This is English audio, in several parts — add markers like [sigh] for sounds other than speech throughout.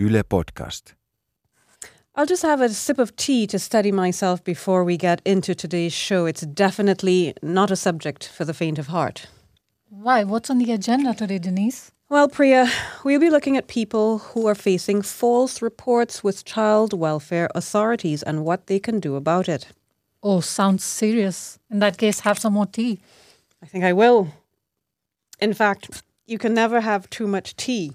Yle Podcast. I'll just have a sip of tea to steady myself before we get into today's show. It's definitely not a subject for the faint of heart. Why? What's on the agenda today, Denise? Well, Priya, we'll be looking at people who are facing false reports with child welfare authorities and what they can do about it. Oh, sounds serious. In that case, have some more tea. I think I will. In fact, you can never have too much tea.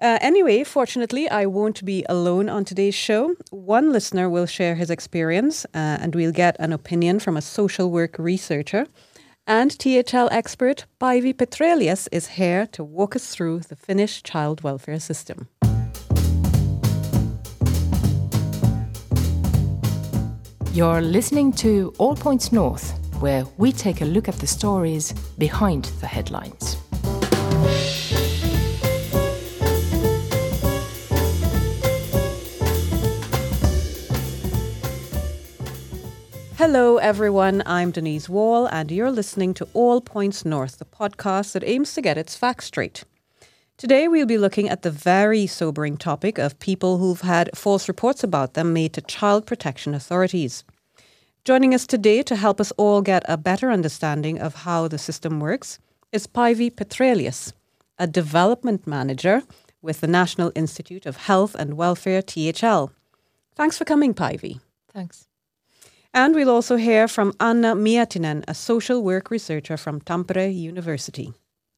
Uh, anyway, fortunately, I won't be alone on today's show. One listener will share his experience, uh, and we'll get an opinion from a social work researcher. And THL expert Päivi Petrelius is here to walk us through the Finnish child welfare system. You're listening to All Points North, where we take a look at the stories behind the headlines. Hello, everyone. I'm Denise Wall, and you're listening to All Points North, the podcast that aims to get its facts straight. Today, we'll be looking at the very sobering topic of people who've had false reports about them made to child protection authorities. Joining us today to help us all get a better understanding of how the system works is Päivi Petrelius, a development manager with the National Institute of Health and Welfare, THL. Thanks for coming, Päivi. Thanks. And we'll also hear from Anna Miettinen, a social work researcher from Tampere University.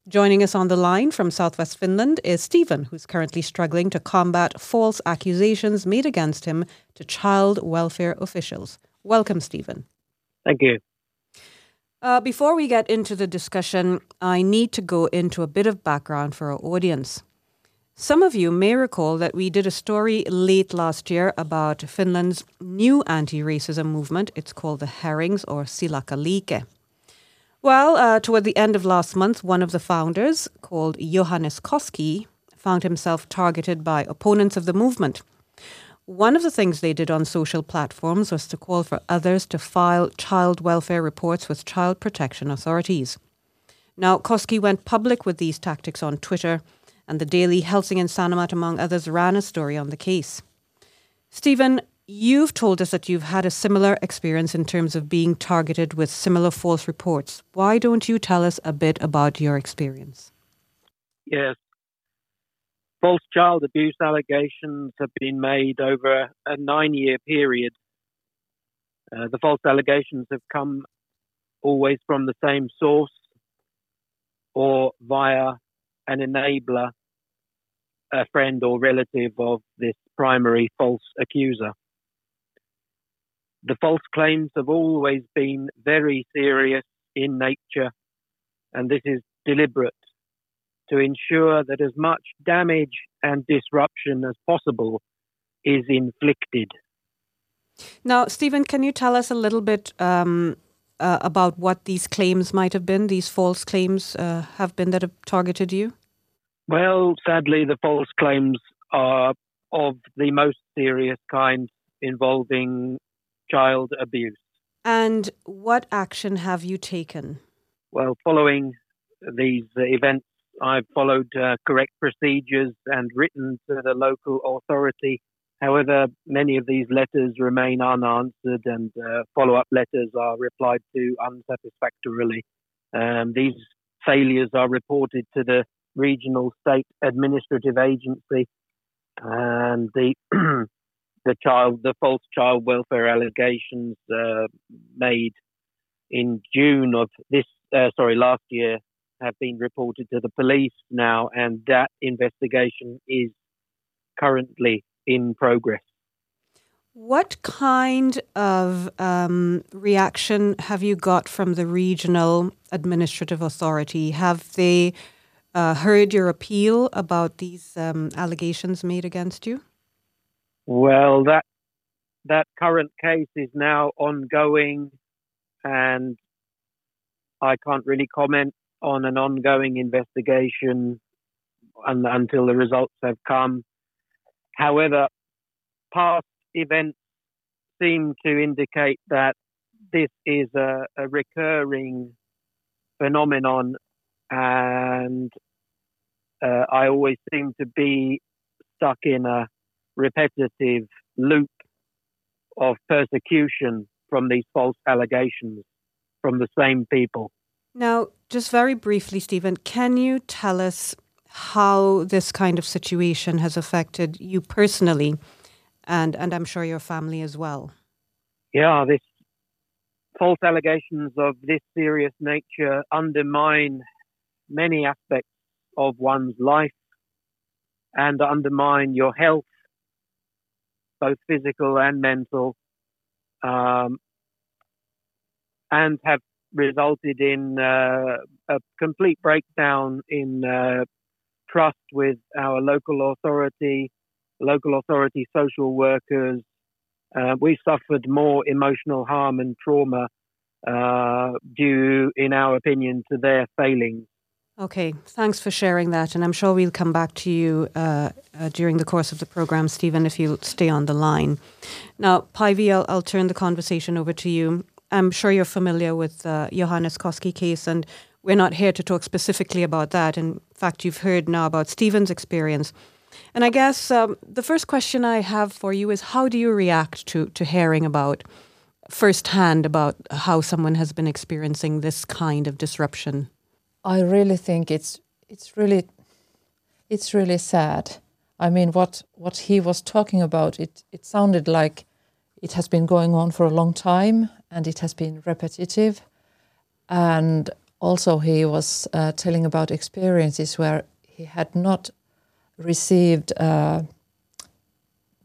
Joining us on the line from southwest Finland is Stephen, who's currently struggling to combat false accusations made against him to child welfare officials. Welcome, Stephen. Thank you. Uh, before we get into the discussion, I need to go into a bit of background for our audience. Some of you may recall that we did a story late last year about Finland's new anti racism movement. It's called the Herrings or Silakkaliike. Well, uh, toward the end of last month, one of the founders, called Johannes Koski, found himself targeted by opponents of the movement. One of the things they did on social platforms was to call for others to file child welfare reports with child protection authorities. Now, Koski went public with these tactics on Twitter and the Daily Helsingin Sanomat, among others, ran a story on the case. Stephen, you've told us that you've had a similar experience in terms of being targeted with similar false reports. Why don't you tell us a bit about your experience? Yes. False child abuse allegations have been made over a, nine year period. Uh, the false allegations have come always from the same source or via an enabler, a friend or relative of this primary false accuser. The false claims have always been very serious in nature, and this is deliberate to ensure that as much damage and disruption as possible is inflicted. Now, Stephen, can you tell us a little bit um, uh, about what these claims might have been, these false claims uh, have been that have targeted you? Well, sadly, the false claims are of the most serious kind involving child abuse. And what action have you taken? Well, following these events, I've followed uh, correct procedures and written to the local authority. However, many of these letters remain unanswered and uh, follow up letters are replied to unsatisfactorily. Um, these failures are reported to the regional state administrative agency and the [clears throat] the child the false child welfare allegations uh, made in June of this uh, sorry last year have been reported to the police now and that investigation is currently in progress what kind of um, reaction have you got from the regional administrative authority? Have they uh, heard your appeal about these um, allegations made against you? Well, that that current case is now ongoing, and I can't really comment on an ongoing investigation un- until the results have come. However, past events seem to indicate that this is a, a recurring phenomenon and uh, I always seem to be stuck in a repetitive loop of persecution from these false allegations from the same people. Now, just very briefly, Stephen, can you tell us how this kind of situation has affected you personally and, and I'm sure your family as well? Yeah, this false allegations of this serious nature undermine many aspects of one's life and undermine your health, both physical and mental, um, and have resulted in uh, a complete breakdown in uh, trust with our local authority, local authority social workers. Uh, we suffered more emotional harm and trauma uh, due, in our opinion, to their failings. Okay, thanks for sharing that. And I'm sure we'll come back to you uh, uh, during the course of the program, Stephen, if you'll stay on the line. Now, Päivi, I'll, I'll turn the conversation over to you. I'm sure you're familiar with the Johannes Koski case, and we're not here to talk specifically about that. In fact, you've heard now about Stephen's experience. And I guess um, the first question I have for you is how do you react to, to hearing about firsthand about how someone has been experiencing this kind of disruption? I really think it's it's really it's really sad. I mean, what what he was talking about it it sounded like it has been going on for a long time and it has been repetitive. And also, he was uh, telling about experiences where he had not received uh,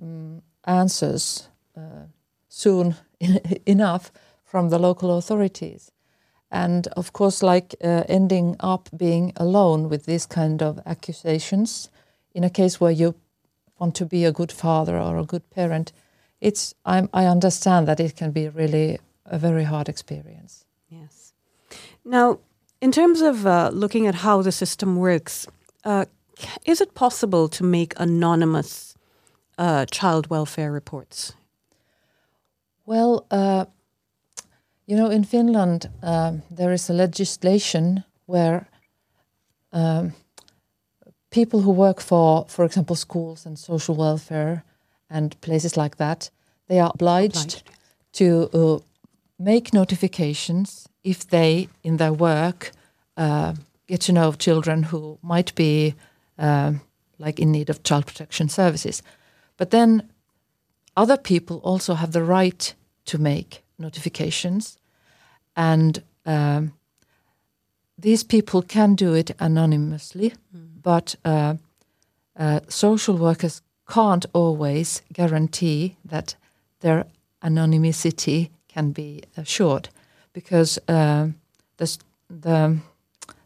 mm, answers uh, soon [laughs] enough from the local authorities. And of course, like uh, ending up being alone with these kind of accusations in a case where you want to be a good father or a good parent, it's I'm, I understand that it can be really a very hard experience. Yes. Now, in terms of uh, looking at how the system works, uh, is it possible to make anonymous uh, child welfare reports? Well, uh, you know, in Finland, um, there is a legislation where um, people who work for, for example, schools and social welfare and places like that, they are obliged, obliged. to uh, make notifications if they, in their work, uh, get to know children who might be uh, like in need of child protection services. But then other people also have the right to make notifications, and um, these people can do it anonymously, mm. but uh, uh, social workers can't always guarantee that their anonymity can be assured because uh, the, the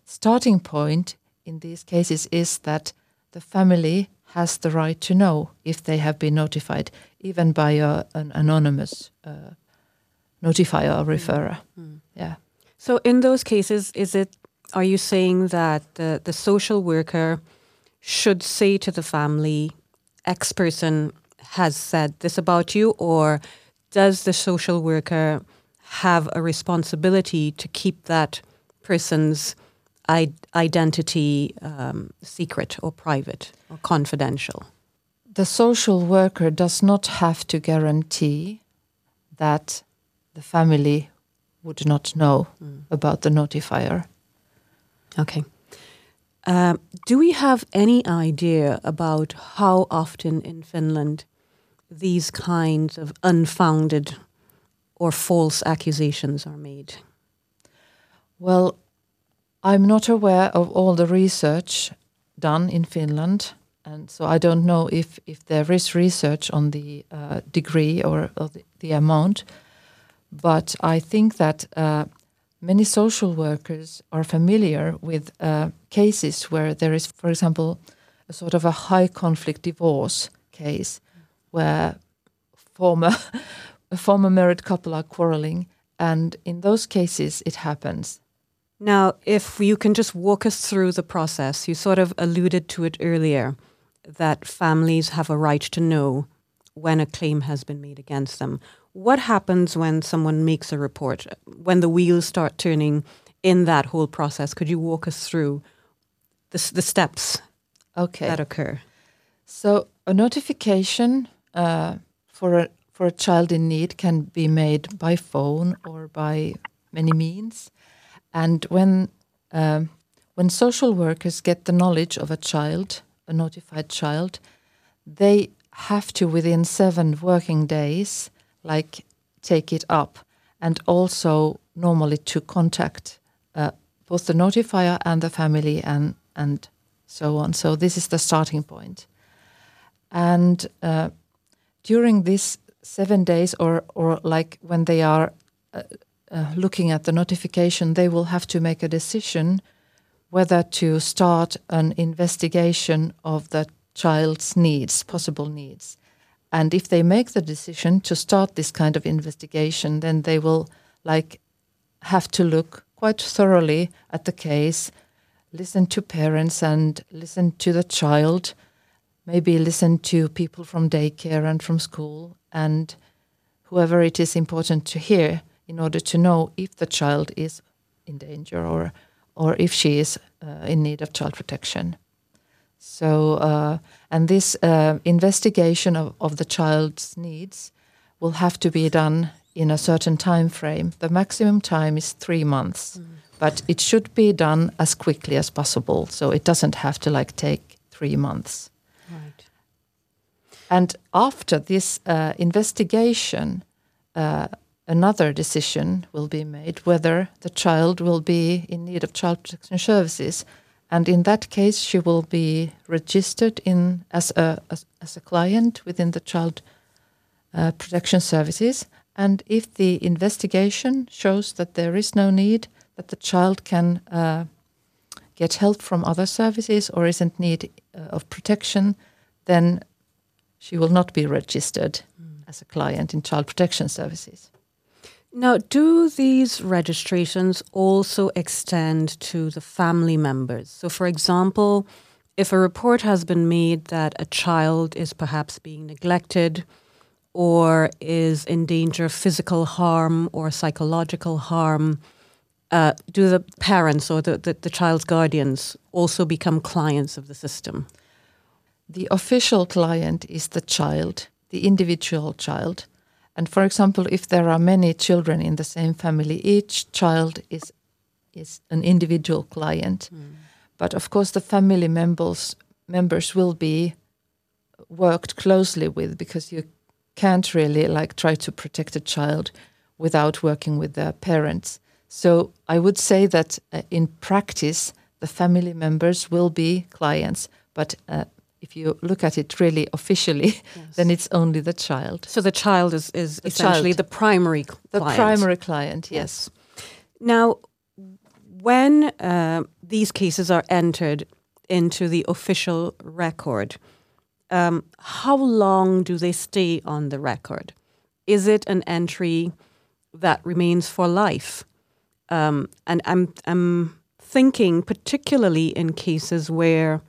starting point in these cases is that the family has the right to know if they have been notified, even by a, an anonymous uh, notifier or referrer. Mm. Yeah. So, in those cases, is it? Are you saying that the the social worker should say to the family, "X person has said this about you," or does the social worker have a responsibility to keep that person's identity um, secret or private or confidential? The social worker does not have to guarantee that the family would not know mm. about the notifier. Okay. Um, do we have any idea about how often in Finland these kinds of unfounded or false accusations are made? Well, I'm not aware of all the research done in Finland, and so I don't know if, if there is research on the uh, degree or, or the, the, amount. But I think that uh, many social workers are familiar with uh, cases where there is, for example, a sort of a high conflict divorce case where former [laughs] a former married couple are quarreling, and in those cases, it happens. Now, if you can just walk us through the process, you sort of alluded to it earlier that families have a right to know when a claim has been made against them. What happens when someone makes a report, when the wheels start turning in that whole process? Could you walk us through the, the steps okay. that occur? So a notification uh, for a for a child in need can be made by phone or by many means, and when um, when social workers get the knowledge of a child, a notified child, they have to within seven working days, like take it up, and also normally to contact uh, both the notifier and the family and and so on. So this is the starting point. And uh, during this seven days, or or like when they are uh, uh, looking at the notification, they will have to make a decision whether to start an investigation of the child's needs, possible needs. And if they make the decision to start this kind of investigation, then they will like have to look quite thoroughly at the case, listen to parents and listen to the child, maybe listen to people from daycare and from school and whoever it is important to hear in order to know if the child is in danger or or if she is uh, in need of child protection. So, uh, and this uh, investigation of, of the child's needs will have to be done in a certain time frame. The maximum time is three months, mm. but it should be done as quickly as possible. So it doesn't have to like take three months. And after this uh, investigation, uh, another decision will be made whether the child will be in need of child protection services. And in that case, she will be registered in as a as, as a client within the child uh, protection services. And if the investigation shows that there is no need, that the child can uh, get help from other services or isn't need uh, of protection, then she will not be registered mm. as a client in child protection services. Now, do these registrations also extend to the family members? So, for example, if a report has been made that a child is perhaps being neglected or is in danger of physical harm or psychological harm, uh, do the parents or the, the, the child's guardians also become clients of the system? The official client is the child, the individual child and for example, if there are many children in the same family, each child is is an individual client. Mm. But of course, the family members members will be worked closely with because you can't really like try to protect a child without working with their parents. So I would say that uh, in practice, the family members will be clients, but uh, if you look at it really officially, yes. then it's only the child. So the child is, is the essentially child. the primary client. The primary client, yes. yes. Now, when uh, these cases are entered into the official record, um, how long do they stay on the record? Is it an entry that remains for life? Um, and I'm, I'm thinking particularly in cases where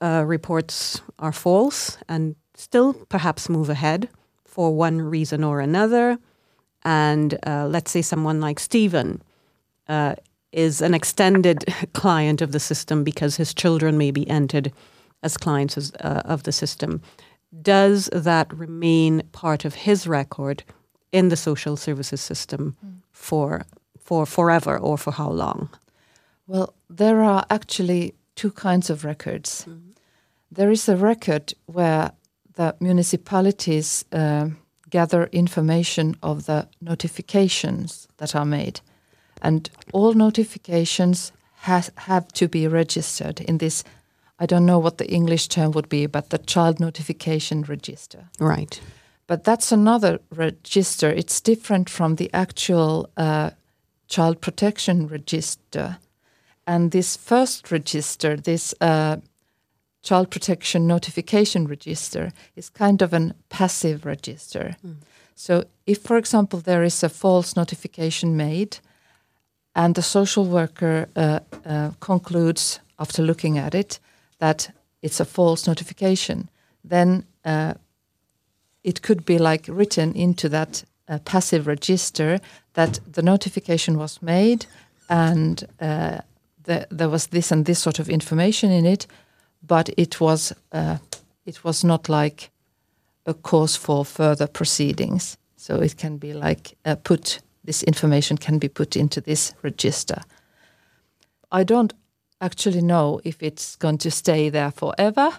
uh, reports are false and still perhaps move ahead for one reason or another. And uh, let's say someone like Stephen uh, is an extended [laughs] client of the system because his children may be entered as clients as, uh, of the system. Does that remain part of his record in the social services system mm. for for forever or for how long? Well, there are actually two kinds of records. Mm. There is a record where the municipalities uh, gather information of the notifications that are made. And all notifications has, have to be registered in this. I don't know what the English term would be, but the child notification register. Right. But that's another register. It's different from the actual uh, child protection register. And this first register, this uh, child protection notification register is kind of a passive register. Mm. So, if, for example, there is a false notification made, and the social worker uh, uh, concludes after looking at it that it's a false notification, then uh, it could be like written into that uh, passive register that the notification was made and uh, the, there was this and this sort of information in it, but it was uh, it was not like a cause for further proceedings. So it can be like uh, put this information can be put into this register. I don't actually know if it's going to stay there forever,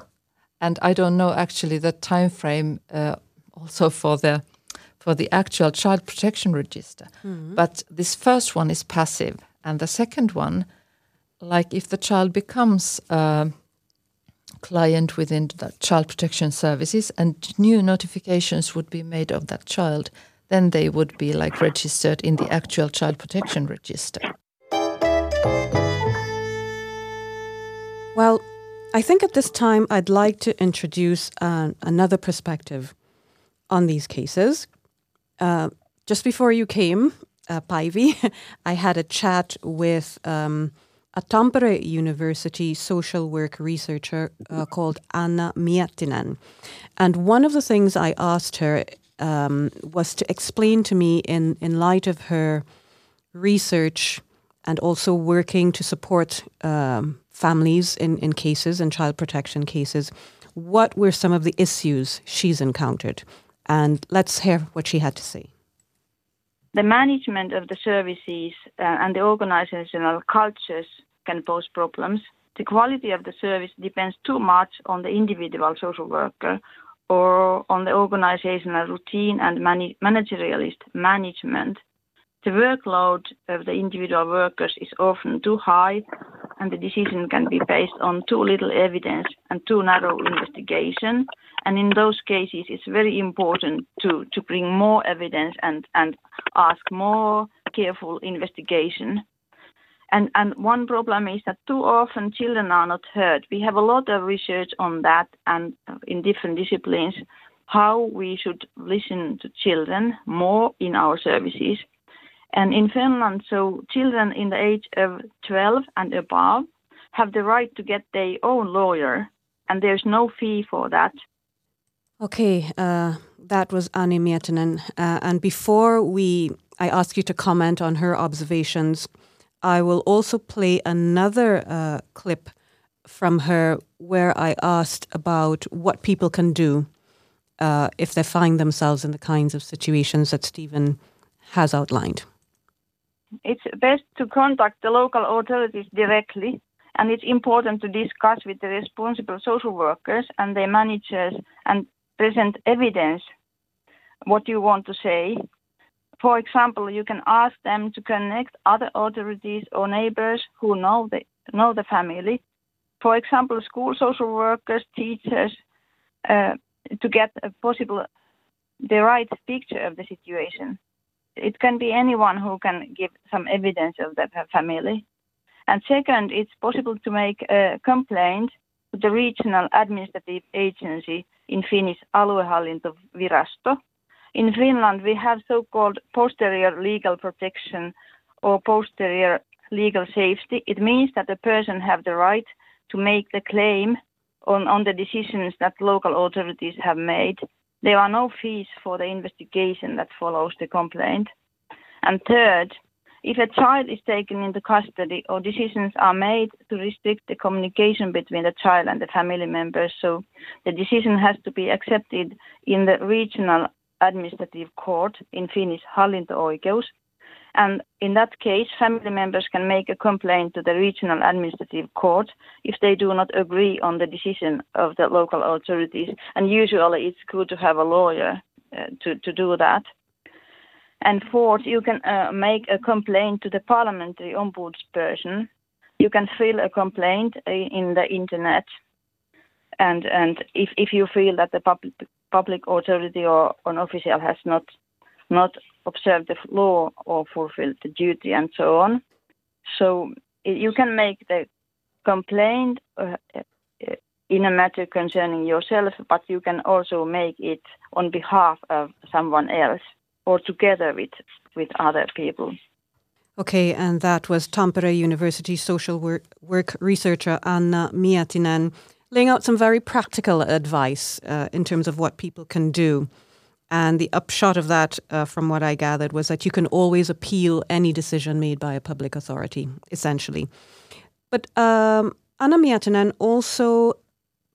and I don't know actually the time frame uh, also for the for the actual child protection register. Mm-hmm. But this first one is passive, and the second one, like if the child becomes a client within the child protection services and new notifications would be made of that child, then they would be like registered in the actual child protection register. Well, I think at this time I'd like to introduce uh, another perspective on these cases. Uh, just before you came, uh, [laughs] I had a chat with um, a Tampere University social work researcher uh, called Anna Miettinen. And one of the things I asked her um, was to explain to me, in, in light of her research and also working to support um, families in, in cases, and child protection cases, what were some of the issues she's encountered? And let's hear what she had to say. The management of the services uh, and the organizational cultures can pose problems. The quality of the service depends too much on the individual social worker or on the organizational routine and managerialist management. The workload of the individual workers is often too high and the decision can be based on too little evidence and too narrow investigation. And in those cases, it's very important to, to bring more evidence and, and ask more careful investigation. And, and one problem is that too often children are not heard. We have a lot of research on that and in different disciplines, how we should listen to children more in our services. And in Finland, so children in the age of 12 and above have the right to get their own lawyer, and there's no fee for that. Okay, uh, that was Anni Miettinen. Uh, and before we, I ask you to comment on her observations, I will also play another uh, clip from her where I asked about what people can do uh, if they find themselves in the kinds of situations that Stephen has outlined it's best to contact the local authorities directly and it's important to discuss with the responsible social workers and their managers and present evidence what you want to say. For example, you can ask them to connect other authorities or neighbors who know the, know the family. For example, school social workers, teachers, uh, to get a possible the right picture of the situation it can be anyone who can give some evidence of the family. And second, it's possible to make a complaint to the regional administrative agency in Finnish aluehallintovirasto. In Finland, we have so-called posterior legal protection or posterior legal safety. It means that the person have the right to make the claim on, on the decisions that local authorities have made there are no fees for the investigation that follows the complaint. And third, if a child is taken into custody or decisions are made to restrict the communication between the child and the family members, so the decision has to be accepted in the regional administrative court in Finnish hallinto-oikeus, and in that case, family members can make a complaint to the regional administrative court if they do not agree on the decision of the local authorities. And usually it's good to have a lawyer uh, to, to do that. And fourth, you can uh, make a complaint to the parliamentary ombudsperson. You can fill a complaint uh, in the internet. And, and if, if you feel that the public, public authority or an official has not not observe the law or fulfill the duty and so on. So you can make the complaint uh, in a matter concerning yourself, but you can also make it on behalf of someone else or together with, with other people. Okay, and that was Tampere University social work, work researcher Anna Miettinen laying out some very practical advice uh, in terms of what people can do. And the upshot of that, uh, from what I gathered, was that you can always appeal any decision made by a public authority, essentially. But um, Anna Miettinen also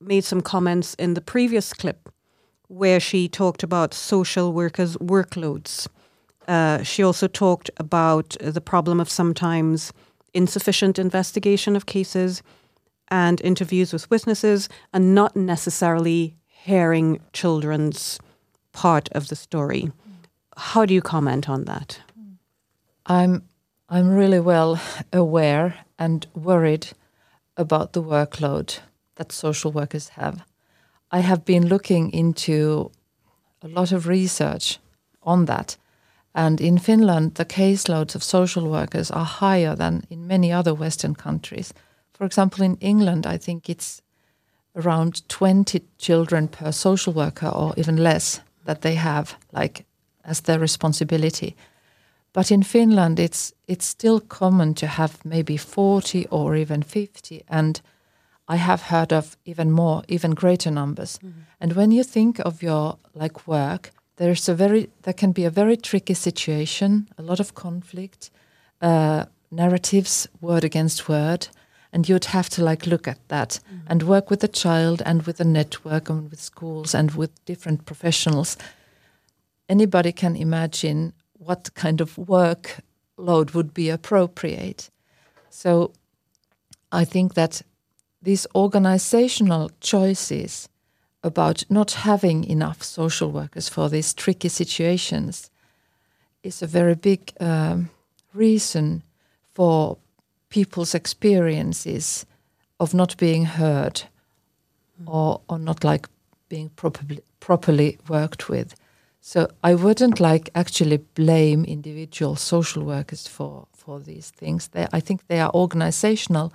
made some comments in the previous clip where she talked about social workers' workloads. Uh, she also talked about the problem of sometimes insufficient investigation of cases and interviews with witnesses and not necessarily hearing children's part of the story. How do you comment on that? I'm I'm really well aware and worried about the workload that social workers have. I have been looking into a lot of research on that. And in Finland, the caseloads of social workers are higher than in many other Western countries. For example, in England, I think it's around 20 children per social worker or even less that they have like as their responsibility. But in Finland, it's it's still common to have maybe 40 or even 50, and I have heard of even more, even greater numbers. Mm-hmm. And when you think of your like work, there's a very there can be a very tricky situation, a lot of conflict, uh, narratives, word against word, and you'd have to like look at that mm-hmm. and work with the child and with the network and with schools and with different professionals. Anybody can imagine what kind of workload would be appropriate. So I think that these organizational choices about not having enough social workers for these tricky situations is a very big um, reason for people's experiences of not being heard or, or not like being properly properly worked with. So I wouldn't like actually blame individual social workers for for these things. They, I think they are organizational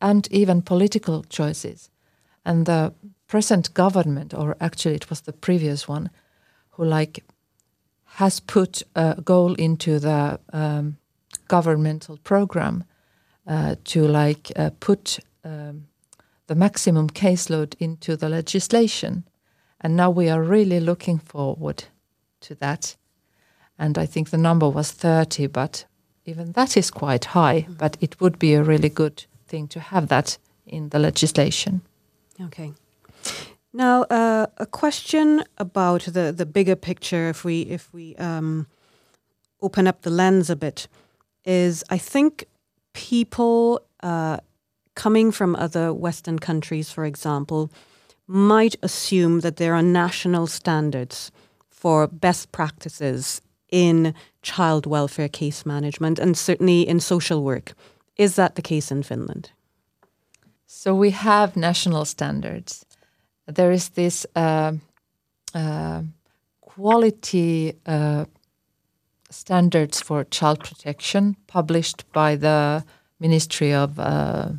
and even political choices. And the present government, or actually it was the previous one, who like has put a goal into the um, governmental program uh, to like uh, put um, the maximum caseload into the legislation. And now we are really looking forward to that. And I think the number was 30, but even that is quite high. Mm. But it would be a really good thing to have that in the legislation. Okay. Now, uh, a question about the, the bigger picture, if we if we um, open up the lens a bit, is I think people uh, coming from other Western countries, for example, might assume that there are national standards for best practices in child welfare case management and certainly in social work. Is that the case in Finland? So we have national standards. There is this uh, uh, quality uh, standards for child protection published by the Ministry of uh,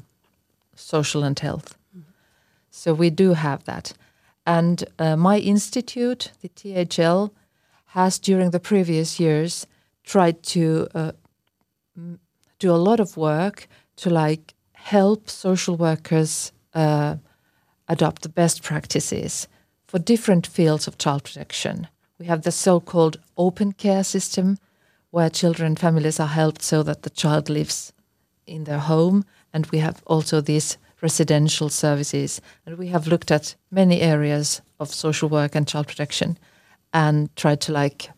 Social and Health. So we do have that. And uh, my institute, the THL, has during the previous years tried to uh, do a lot of work to like help social workers uh, adopt the best practices for different fields of child protection. We have the so-called open care system, where children and families are helped so that the child lives in their home, and we have also these residential services. And we have looked at many areas of social work and child protection and tried to like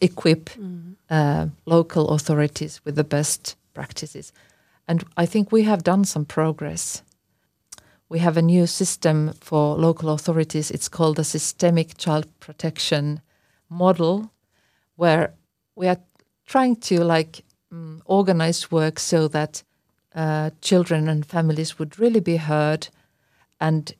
equip mm. uh, local authorities with the best practices. And I think we have done some progress. We have a new system for local authorities. It's called the Systemic Child Protection Model, where we are trying to like um, organize work so that uh, children and families would really be heard. And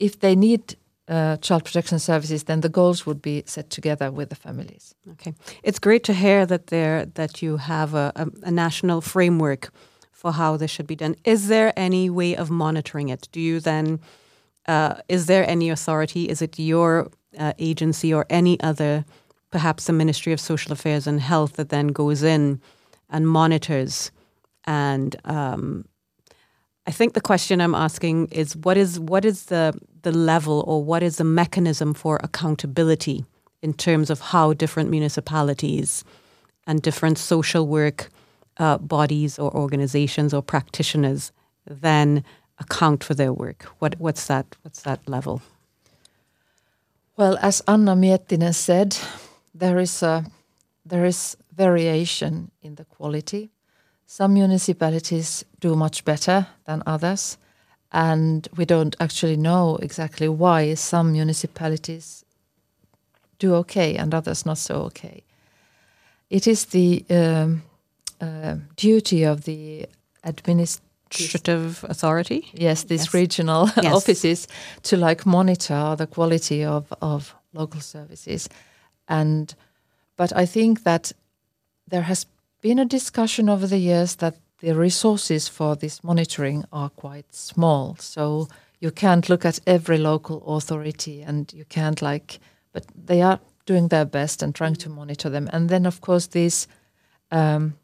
if they need uh, child protection services, then the goals would be set together with the families. Okay, it's great to hear that there that you have a, a, a, national framework for how this should be done. Is there any way of monitoring it? Do you then? Uh, is there any authority? Is it your uh, agency or any other, perhaps the Ministry of Social Affairs and Health, that then goes in and monitors? And um, I think the question I'm asking is what is what is the the level or what is the mechanism for accountability in terms of how different municipalities and different social work uh, bodies or organizations or practitioners then account for their work? What, what's that? What's that level? Well, as Anna Miettinen said, there is a there is variation in the quality. Some municipalities do much better than others, and we don't actually know exactly why some municipalities do okay and others not so okay. It is the um, uh, duty of the administrative authority. Yes, these yes. regional [laughs] yes. offices to like monitor the quality of of local services, and but I think that there has been a discussion over the years that the resources for this monitoring are quite small. So you can't look at every local authority and you can't like, but they are doing their best and trying to monitor them. And then, of course, these um,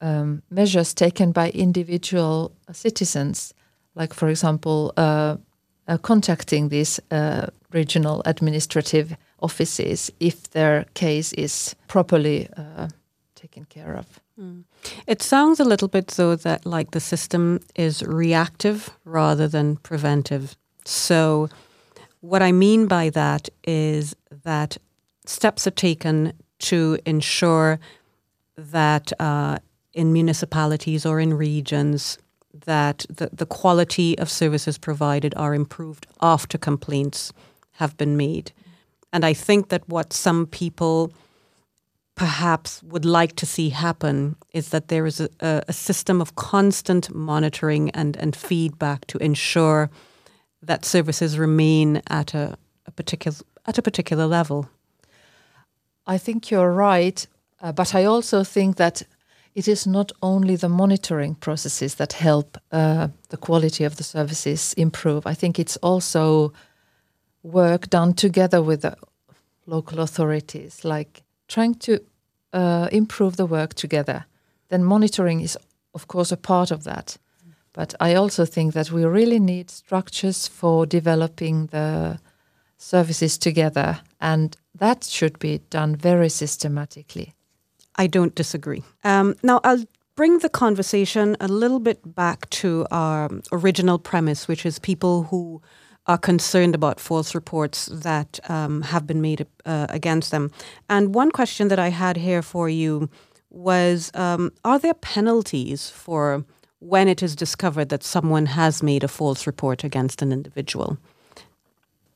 um, measures taken by individual citizens, like, for example, uh, uh, contacting these uh, regional administrative offices if their case is properly uh, taken care of. Mm. It sounds a little bit though that like the system is reactive rather than preventive. So what I mean by that is that steps are taken to ensure that uh, in municipalities or in regions that the, the quality of services provided are improved after complaints have been made. And I think that what some people perhaps would like to see happen is that there is a, a system of constant monitoring and, and feedback to ensure that services remain at a, a particular at a particular level. I think you're right, uh, but I also think that it is not only the monitoring processes that help uh, the quality of the services improve. I think it's also work done together with the local authorities, like trying to uh, improve the work together. Then monitoring is, of course, a part of that. But I also think that we really need structures for developing the services together, and that should be done very systematically. I don't disagree. Um, now, I'll bring the conversation a little bit back to our original premise, which is people who are concerned about false reports that um, have been made uh, against them. And one question that I had here for you was um, Are there penalties for when it is discovered that someone has made a false report against an individual?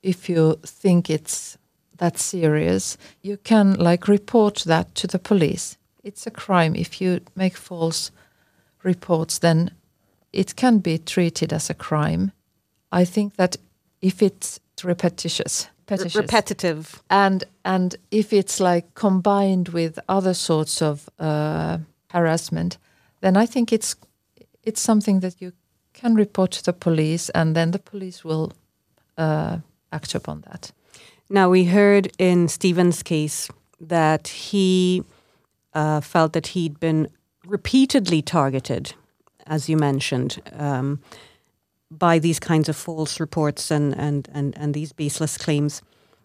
If you think it's that serious, you can like report that to the police. It's a crime. If you make false reports, then it can be treated as a crime. I think that if it's repetitious, repetitious, repetitive, and and if it's like combined with other sorts of uh, harassment, then I think it's it's something that you can report to the police, and then the police will uh, act upon that. Now we heard in Stephen's case that he uh, felt that he'd been repeatedly targeted, as you mentioned. Um, by these kinds of false reports and, and, and, and these baseless claims.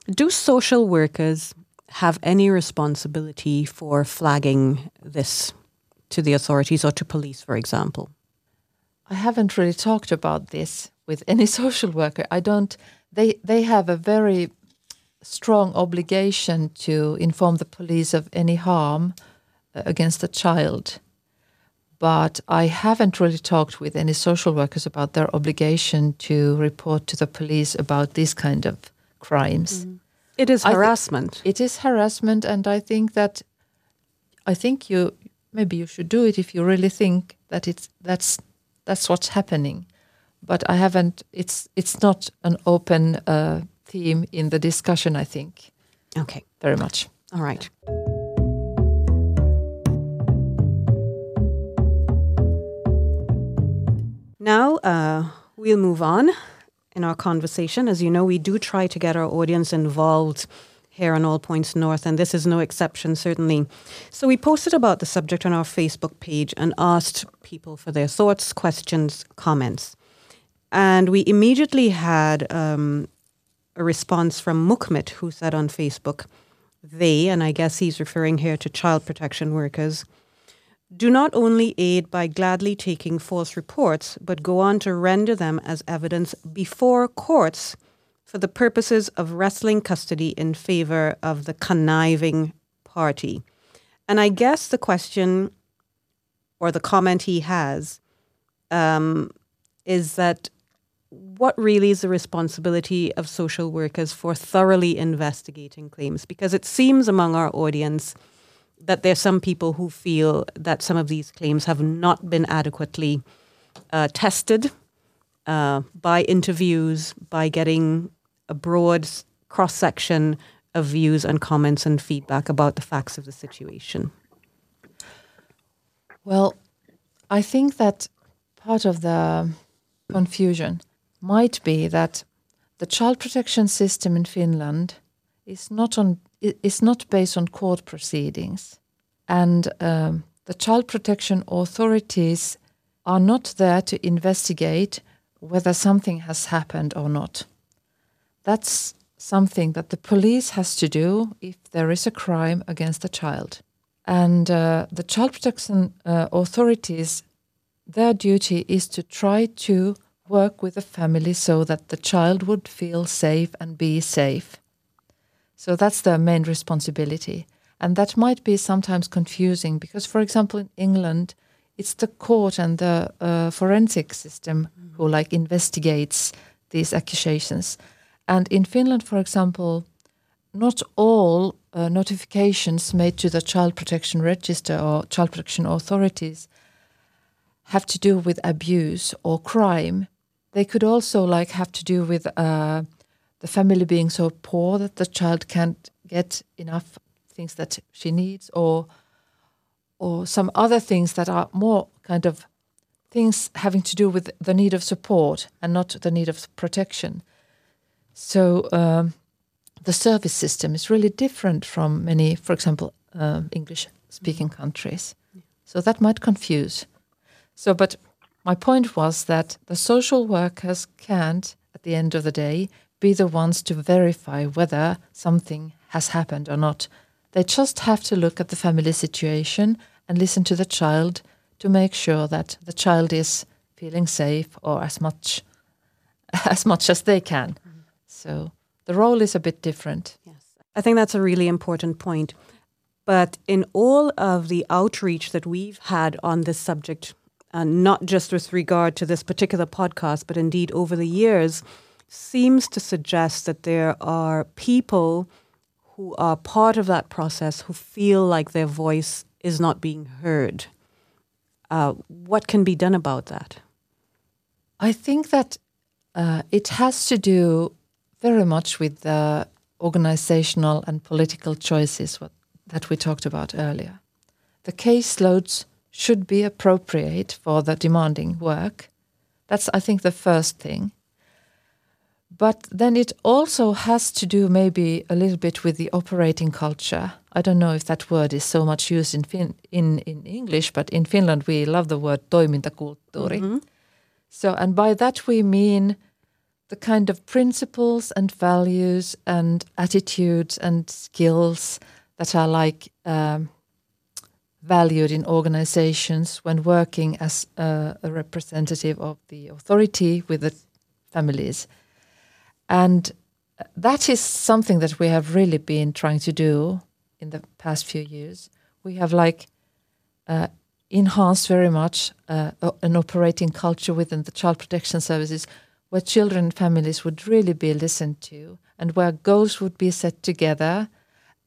Do social workers have any responsibility for flagging this to the authorities or to police, for example? I haven't really talked about this with any [laughs] social worker. I don't. They they have a very strong obligation to inform the police of any harm uh, against a child but I haven't really talked with any social workers about their obligation to report to the police about these kind of crimes. Mm. It is harassment. It is harassment, and I think that I think you maybe you should do it if you really think that it's that's that's what's happening. But I haven't. It's it's not an open uh, theme in the discussion. I think. Okay. Very much. All right. Now uh, we'll move on in our conversation. As you know, we do try to get our audience involved here on All Points North, and this is no exception, certainly. So we posted about the subject on our Facebook page and asked people for their thoughts, questions, comments. And we immediately had um, a response from Mukmit, who said on Facebook, they, and I guess he's referring here to child protection workers, do not only aid by gladly taking false reports, but go on to render them as evidence before courts for the purposes of wresting custody in favor of the conniving party. And I guess the question or the comment he has um, is that what really is the responsibility of social workers for thoroughly investigating claims? Because it seems among our audience that there are some people who feel that some of these claims have not been adequately uh, tested uh, by interviews, by getting a broad cross section of views and comments and feedback about the facts of the situation? Well, I think that part of the confusion might be that the child protection system in Finland is not on is not based on court proceedings, and um, the child protection authorities are not there to investigate whether something has happened or not. That's something that the police has to do if there is a crime against a child. And uh, the child protection uh, authorities, their duty is to try to work with the family so that the child would feel safe and be safe. So that's their main responsibility. And that might be sometimes confusing because, for example, in England, it's the court and the uh, forensic system mm-hmm. who like investigates these accusations. And in Finland, for example, not all uh, notifications made to the child protection register or child protection authorities have to do with abuse or crime. They could also like have to do with uh, the family being so poor that the child can't get enough things that she needs, or or some other things that are more kind of things having to do with the need of support and not the need of protection. So um, the service system is really different from many, for example, uh, English-speaking countries. So that might confuse. So, but my point was that the social workers can't, at the end of the day, be the ones to verify whether something has happened or not. They just have to look at the family situation and listen to the child to make sure that the child is feeling safe or as much [laughs] as much as they can. Mm-hmm. So the role is a bit different. Yes. I think that's a really important point. But in all of the outreach that we've had on this subject, and not just with regard to this particular podcast, but indeed over the years, seems to suggest that there are people who are part of that process who feel like their voice is not being heard. Uh, what can be done about that? I think that uh, it has to do very much with the organizational and political choices what, that we talked about earlier. The caseloads should be appropriate for the demanding work. That's, I think, the first thing. But then it also has to do maybe a little bit with the operating culture. I don't know if that word is so much used in fin- in, in English, but in Finland we love the word toimintakulttuuri. Mm-hmm. So, and by that we mean the kind of principles and values and attitudes and skills that are like um, valued in organizations when working as a, representative of the authority with the families. And that is something that we have really been trying to do in the past few years. We have like uh, enhanced very much uh, an operating culture within the child protection services where children and families would really be listened to and where goals would be set together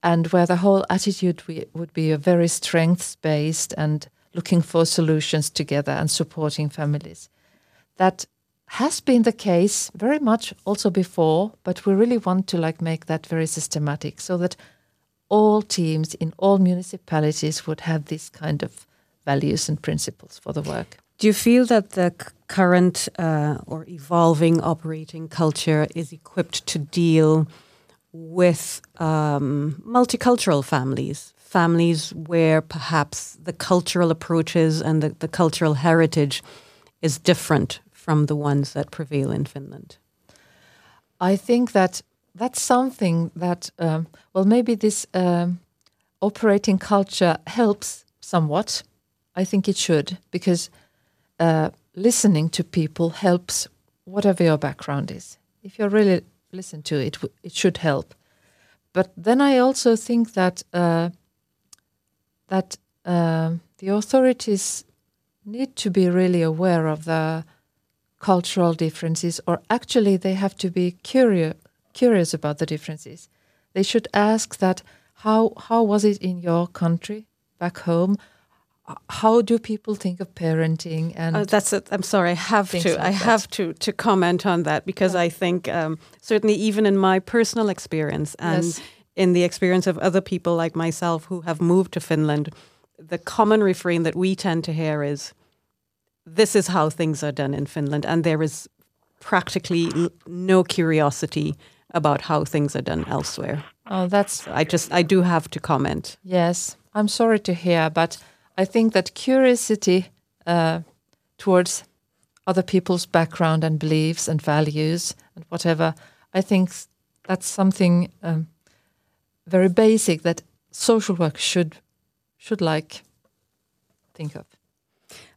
and where the whole attitude would be a very strengths based and looking for solutions together and supporting families. That has been the case very much also before, but we really want to like make that very systematic so that all teams in all municipalities would have this kind of values and principles for the work. Do you feel that the current uh, or evolving operating culture is equipped to deal with um, multicultural families, families where perhaps the cultural approaches and the, the cultural heritage is different from the ones that prevail in Finland? I think that that's something that, um, well, maybe this um, operating culture helps somewhat I think it should because uh, listening to people helps whatever your background is. If you're really listen to it, it should help. But then I also think that uh, that uh, the authorities need to be really aware of the cultural differences, or actually they have to be curious curious about the differences. They should ask that how how was it in your country back home? How do people think of parenting? And uh, that's it. I'm sorry. I have to. like I that. have to to comment on that because I think um, certainly even in my personal experience and Yes. in the experience of other people like myself who have moved to Finland, the common refrain that we tend to hear is, "This is how things are done in Finland," and there is practically no curiosity about how things are done elsewhere. oh, that's I just I do have to comment. Yes, I'm sorry to hear, but I think that curiosity uh, towards other people's background and beliefs and values and whatever, I think that's something um, very basic that social work should should like think of.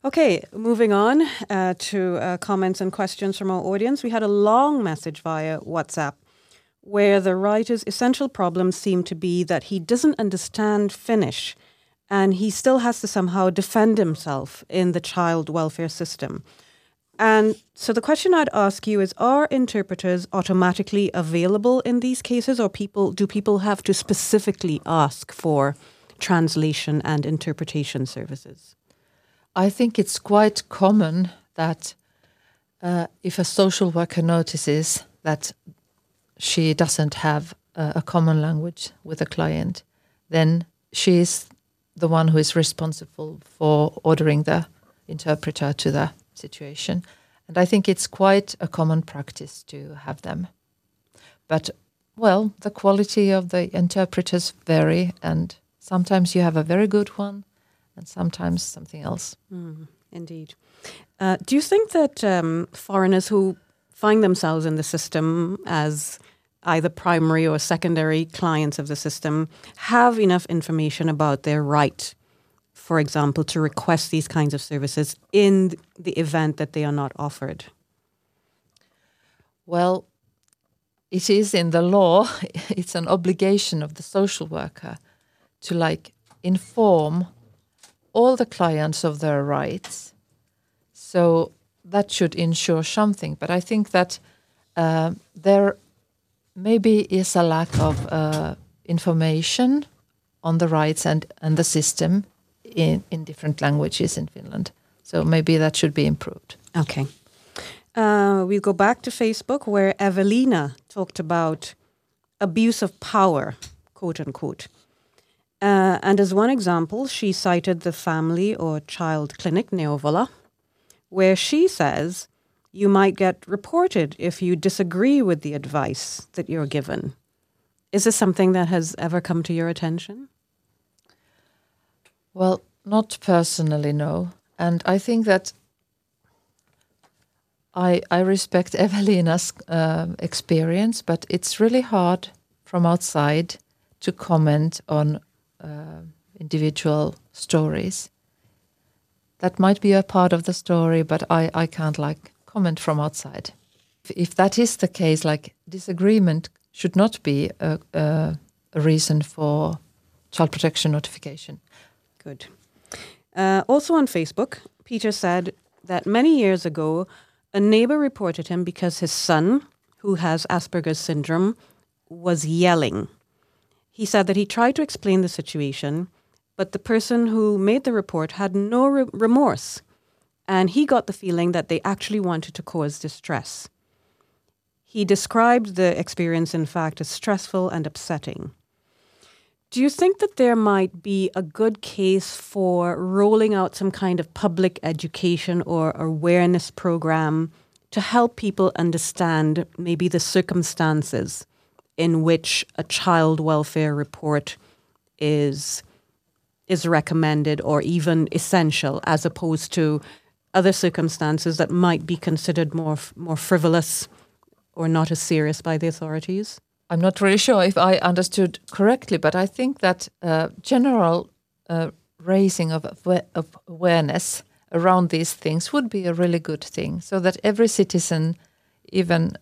Okay, moving on uh, to uh, comments and questions from our audience. We had a long message via WhatsApp where the writer's essential problem seemed to be that he doesn't understand Finnish and he still has to somehow defend himself in the child welfare system. And so the question I'd ask you is are interpreters automatically available in these cases or people do people have to specifically ask for translation and interpretation services? I think it's quite common that uh, if a social worker notices that she doesn't have a, a common language with a client, then she is the one who is responsible for ordering the interpreter to the situation. And I think it's quite a common practice to have them. But, well, the quality of the interpreters vary, and sometimes you have a very good one, and sometimes something else. Indeed. Uh, do you think that um, foreigners who find themselves in the system as either primary or secondary clients of the system have enough information about their right, for example, to request these kinds of services in the event that they are not offered? Well, it is in the law, [laughs] it's an obligation of the social worker to like inform all the clients of their rights. So that should ensure something. But I think that uh, there maybe is a lack of uh, information on the rights and, and the system in, in different languages in Finland. So maybe that should be improved. Okay. Uh, we'll go back to Facebook where Evelina talked about abuse of power, quote unquote. Uh, and as one example, she cited the family or child clinic, Neuvola, where she says you might get reported if you disagree with the advice that you're given. Is this something that has ever come to your attention? Well, not personally, no. And I think that I I respect [laughs] Evelina's um experience, but it's really hard from outside to comment on uh, individual stories. That might be a part of the story, but I, I can't like comment from outside. If, that is the case, like disagreement should not be a, a, a reason for child protection notification. Good. Uh, also on Facebook, Peter said that many years ago, a neighbor reported him because his son, who has Asperger's syndrome, was yelling. He said that he tried to explain the situation, but the person who made the report had no re- remorse, and he got the feeling that they actually wanted to cause distress. He described the experience, in fact, as stressful and upsetting. Do you think that there might be a good case for rolling out some kind of public education or awareness program to help people understand maybe the circumstances in which a child welfare report is is recommended or even essential as opposed to other circumstances that might be considered more more frivolous or not as serious by the authorities? I'm not really sure if I understood correctly, but I think that uh, general uh, raising of, of awareness around these things would be a really good thing, so that every citizen, even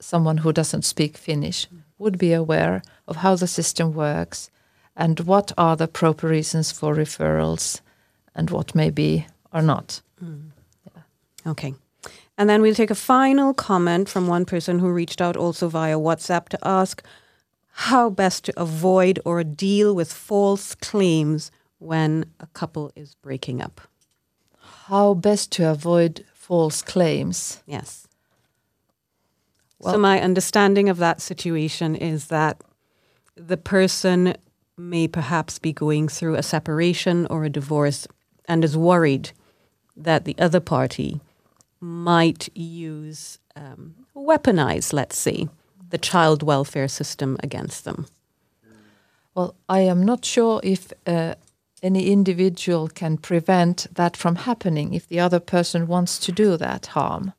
someone who doesn't speak Finnish, would be aware of how the system works and what are the proper reasons for referrals and what maybe are not. Mm. Okay. And then we'll take a final comment from one person who reached out also via WhatsApp to ask how best to avoid or deal with false claims when a couple is breaking up. How best to avoid false claims? Yes. Well, so, my understanding of that situation is that the person may perhaps be going through a separation or a divorce and is worried that the other party might use, um, weaponize, let's see, the child welfare system against them? Well, I am not sure if uh, any individual can prevent that from happening if the other person wants to do that harm.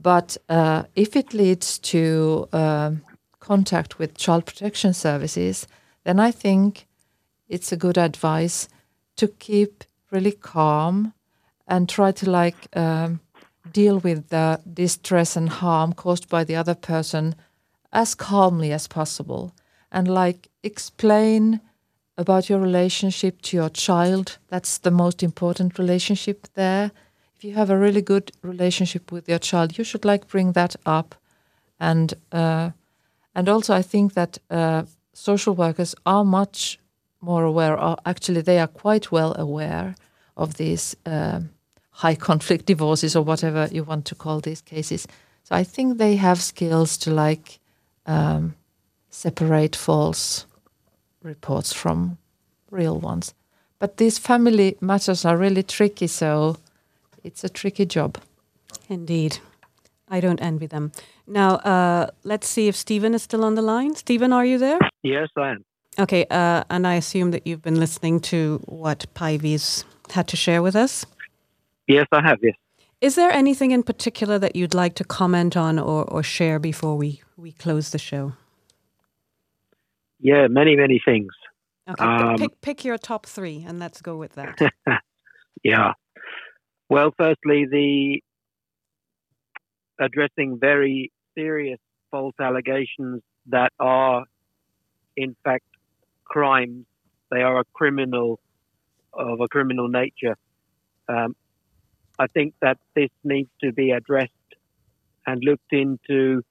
But uh, if it leads to uh, contact with child protection services, then I think it's a good advice to keep really calm and try to like um, deal with the distress and harm caused by the other person as calmly as possible and like explain about your relationship to your child. That's the most important relationship there. If you have a really good relationship with your child you should like bring that up. And uh, and also i think that uh, social workers are much more aware or actually they are quite well aware of these uh, high conflict divorces or whatever you want to call these cases so i think they have skills to like um, separate false reports from real ones. But these family matters are really tricky, so it's a tricky job. Indeed. I don't envy them. Now, uh, let's see if Stephen is still on the line. Stephen, are you there? Yes, I am. Okay, uh, and I assume that you've been listening to what Päivi's had to share with us? Yes, I have, yes. Is there anything in particular that you'd like to comment on or, or share before we, we close the show? Yeah, many, many things. Okay, um, pick, pick your top three and let's go with that. [laughs] yeah. Well, firstly, the addressing very serious false allegations that are, in fact, crimes. They are a criminal of a criminal nature. Um, I think that this needs to be addressed and looked into,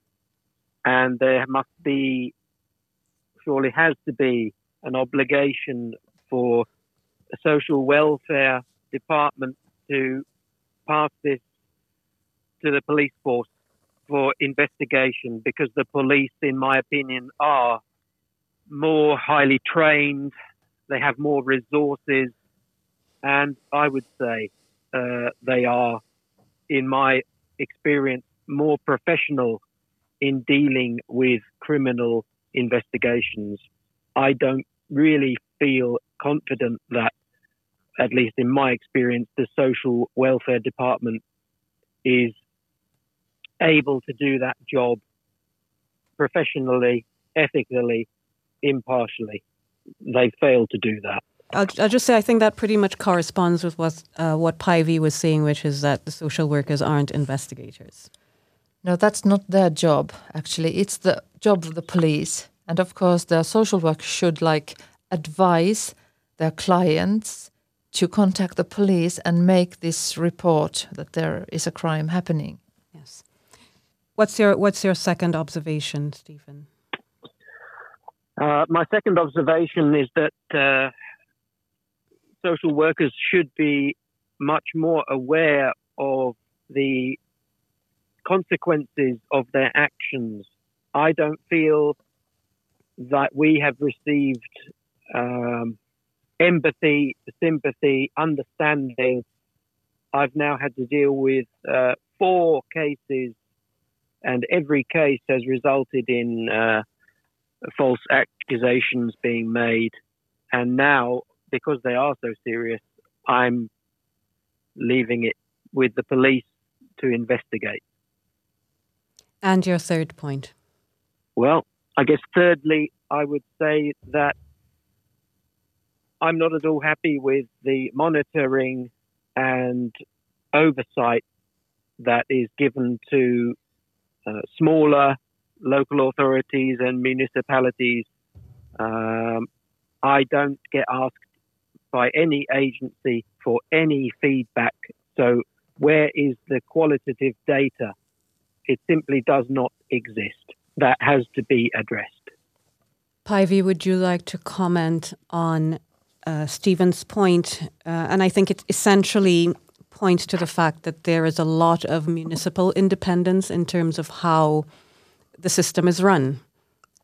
and there must be, surely has to be, an obligation for a social welfare department to pass this to the police force for investigation because the police, in my opinion, are more highly trained, they have more resources, and I would say uh, they are, in my experience, more professional in dealing with criminal investigations. I don't really feel confident that, at least in my experience, the social welfare department is able to do that job professionally, ethically, impartially. They fail to do that. I'll, I'll, just say I think that pretty much corresponds with what uh, what Päivi was saying, which is that the social workers aren't investigators. No, that's not their job. Actually, it's the job of the police, and of course, the social worker should like advise their clients to contact the police and make this report that there is a crime happening. Yes. What's your What's your second observation, Stephen? Uh, my second observation is that. Uh, social workers should be much more aware of the consequences of their actions. I don't feel that we have received um, empathy, sympathy, understanding. I've now had to deal with uh, four cases, and every case has resulted in uh, false accusations being made. And now because they are so serious, I'm leaving it with the police to investigate. And your third point? Well, I guess thirdly, I would say that I'm not at all happy with the monitoring and oversight that is given to uh, smaller local authorities and municipalities. Um, I don't get asked by any agency for any feedback. So, where is the qualitative data? It simply does not exist. That has to be addressed. Päivi, would you like to comment on uh, Stephen's point? Uh, and I think it essentially points to the fact that there is a lot of municipal independence in terms of how the system is run.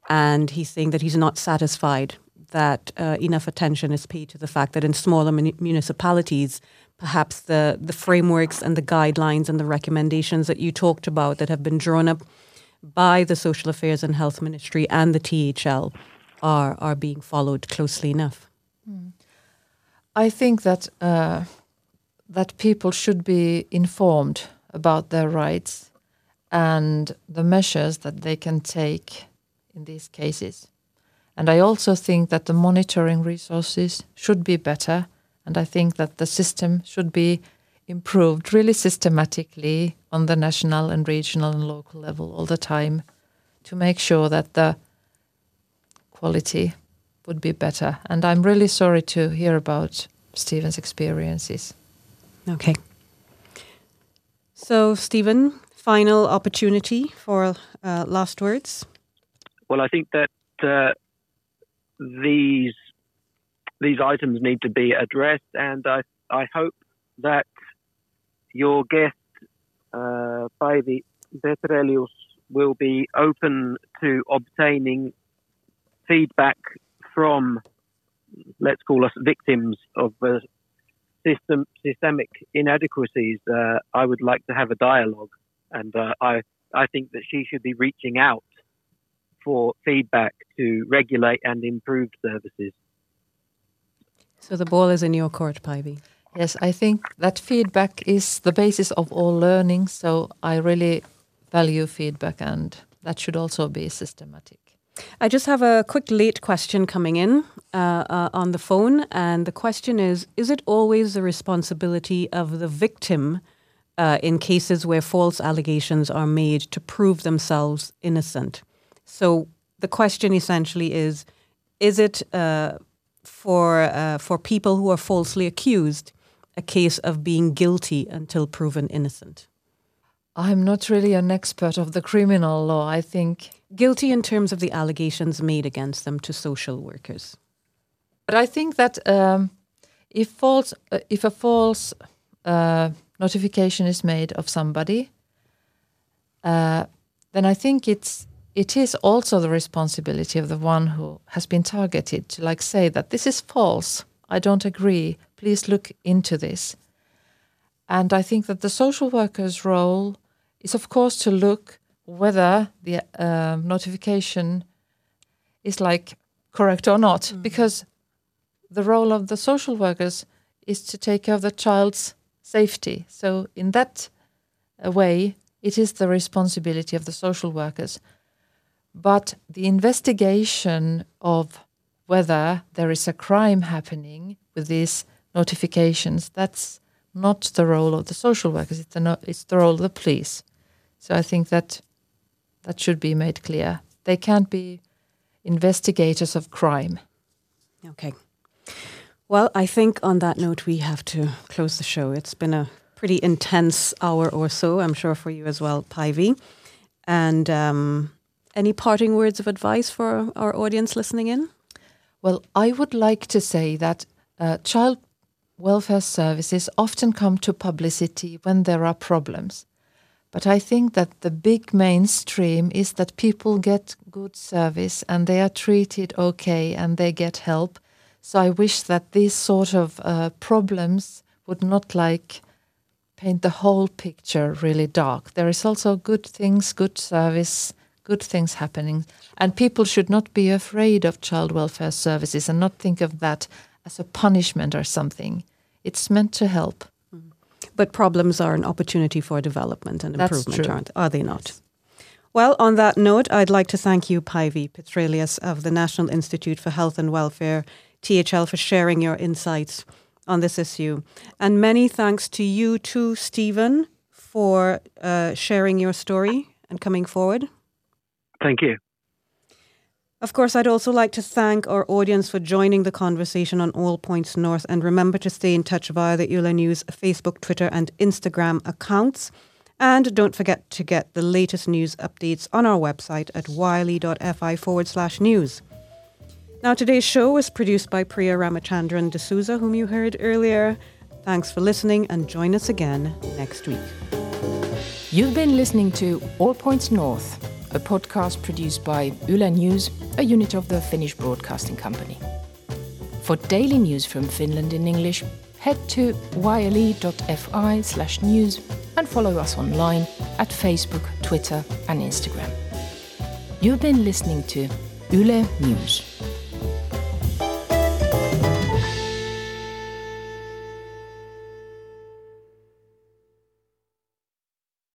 And he's saying that he's not satisfied that uh, enough attention is paid to the fact that in smaller municipalities, perhaps the, the frameworks and the guidelines and the recommendations that you talked about that have been drawn up by the Social Affairs and Health Ministry and the THL are, are being followed closely enough. Mm. I think that uh, that people should be informed about their rights and the measures that they can take in these cases. And I also think that the monitoring resources should be better. And I think that the system should be improved really systematically on the national and regional and local level all the time to make sure that the quality would be better. And I'm really sorry to hear about Stephen's experiences. Okay. So, Stephen, final opportunity for uh, last words. Well, I think that uh, these these items need to be addressed, and I I hope that your guest, uh, Päivi Petrelius, will be open to obtaining feedback from, let's call us victims of uh, system systemic inadequacies. Uh, I would like to have a dialogue, and uh, I I think that she should be reaching out for feedback to regulate and improve services. So the ball is in your court, Päivi. Yes, I think that feedback is the basis of all learning. So I really value feedback, and that should also be systematic. I just have a quick late question coming in uh, uh, on the phone. And the question is Is it always the responsibility of the victim uh, in cases where false allegations are made to prove themselves innocent? So the question essentially is Is it uh, for, uh, for people who are falsely accused a case of being guilty until proven innocent? I'm not really an expert of the criminal law. I think guilty in terms of the allegations made against them to social workers. But I think that um, if false, uh, if a false uh, notification is made of somebody, uh, then I think it's it is also the responsibility of the one who has been targeted to like say that this is false. I don't agree. Please look into this. And I think that the social worker's role is, of course, to look whether the uh, notification is like correct or not, mm. because the role of the social workers is to take care of the child's safety. So, in that uh, way, it is the responsibility of the social workers. But the investigation of whether there is a crime happening with these notifications, that's not the role of the social workers, it's the, no, it's the role of the police. So I think that that should be made clear. They can't be investigators of crime. Okay. Well, I think on that note, we have to close the show. It's been a pretty intense hour or so, I'm sure for you as well, Päivi. And um, any parting words of advice for our audience listening in? Well, I would like to say that uh, child welfare services often come to publicity when there are problems. But I think that the big mainstream is that people get good service and they are treated okay and they get help. So I wish that these sort of uh, problems would not like paint the whole picture really dark. There is also good things, good service, good things happening. And people should not be afraid of child welfare services and not think of that as a punishment or something. It's meant to help. But problems are an opportunity for development and improvement, aren't are they not? Well, on that note, I'd like to thank you, Päivi Petrelius of the National Institute for Health and Welfare THL for sharing your insights on this issue. And many thanks to you too, Stephen, for uh, sharing your story and coming forward. Thank you. Of course, I'd also like to thank our audience for joining the conversation on All Points North and remember to stay in touch via the Yle News Facebook, Twitter, and Instagram accounts. And don't forget to get the latest news updates on our website at yle.fi forward slash news. Now, today's show was produced by Priya Ramachandran D'Souza, whom you heard earlier. Thanks for listening and join us again next week. You've been listening to All Points North, a podcast produced by Yle News, a unit of the Finnish Broadcasting Company. For daily news from Finland in English, head to yle.fi slash news and follow us online at Facebook, Twitter, and Instagram. You've been listening to Yle News.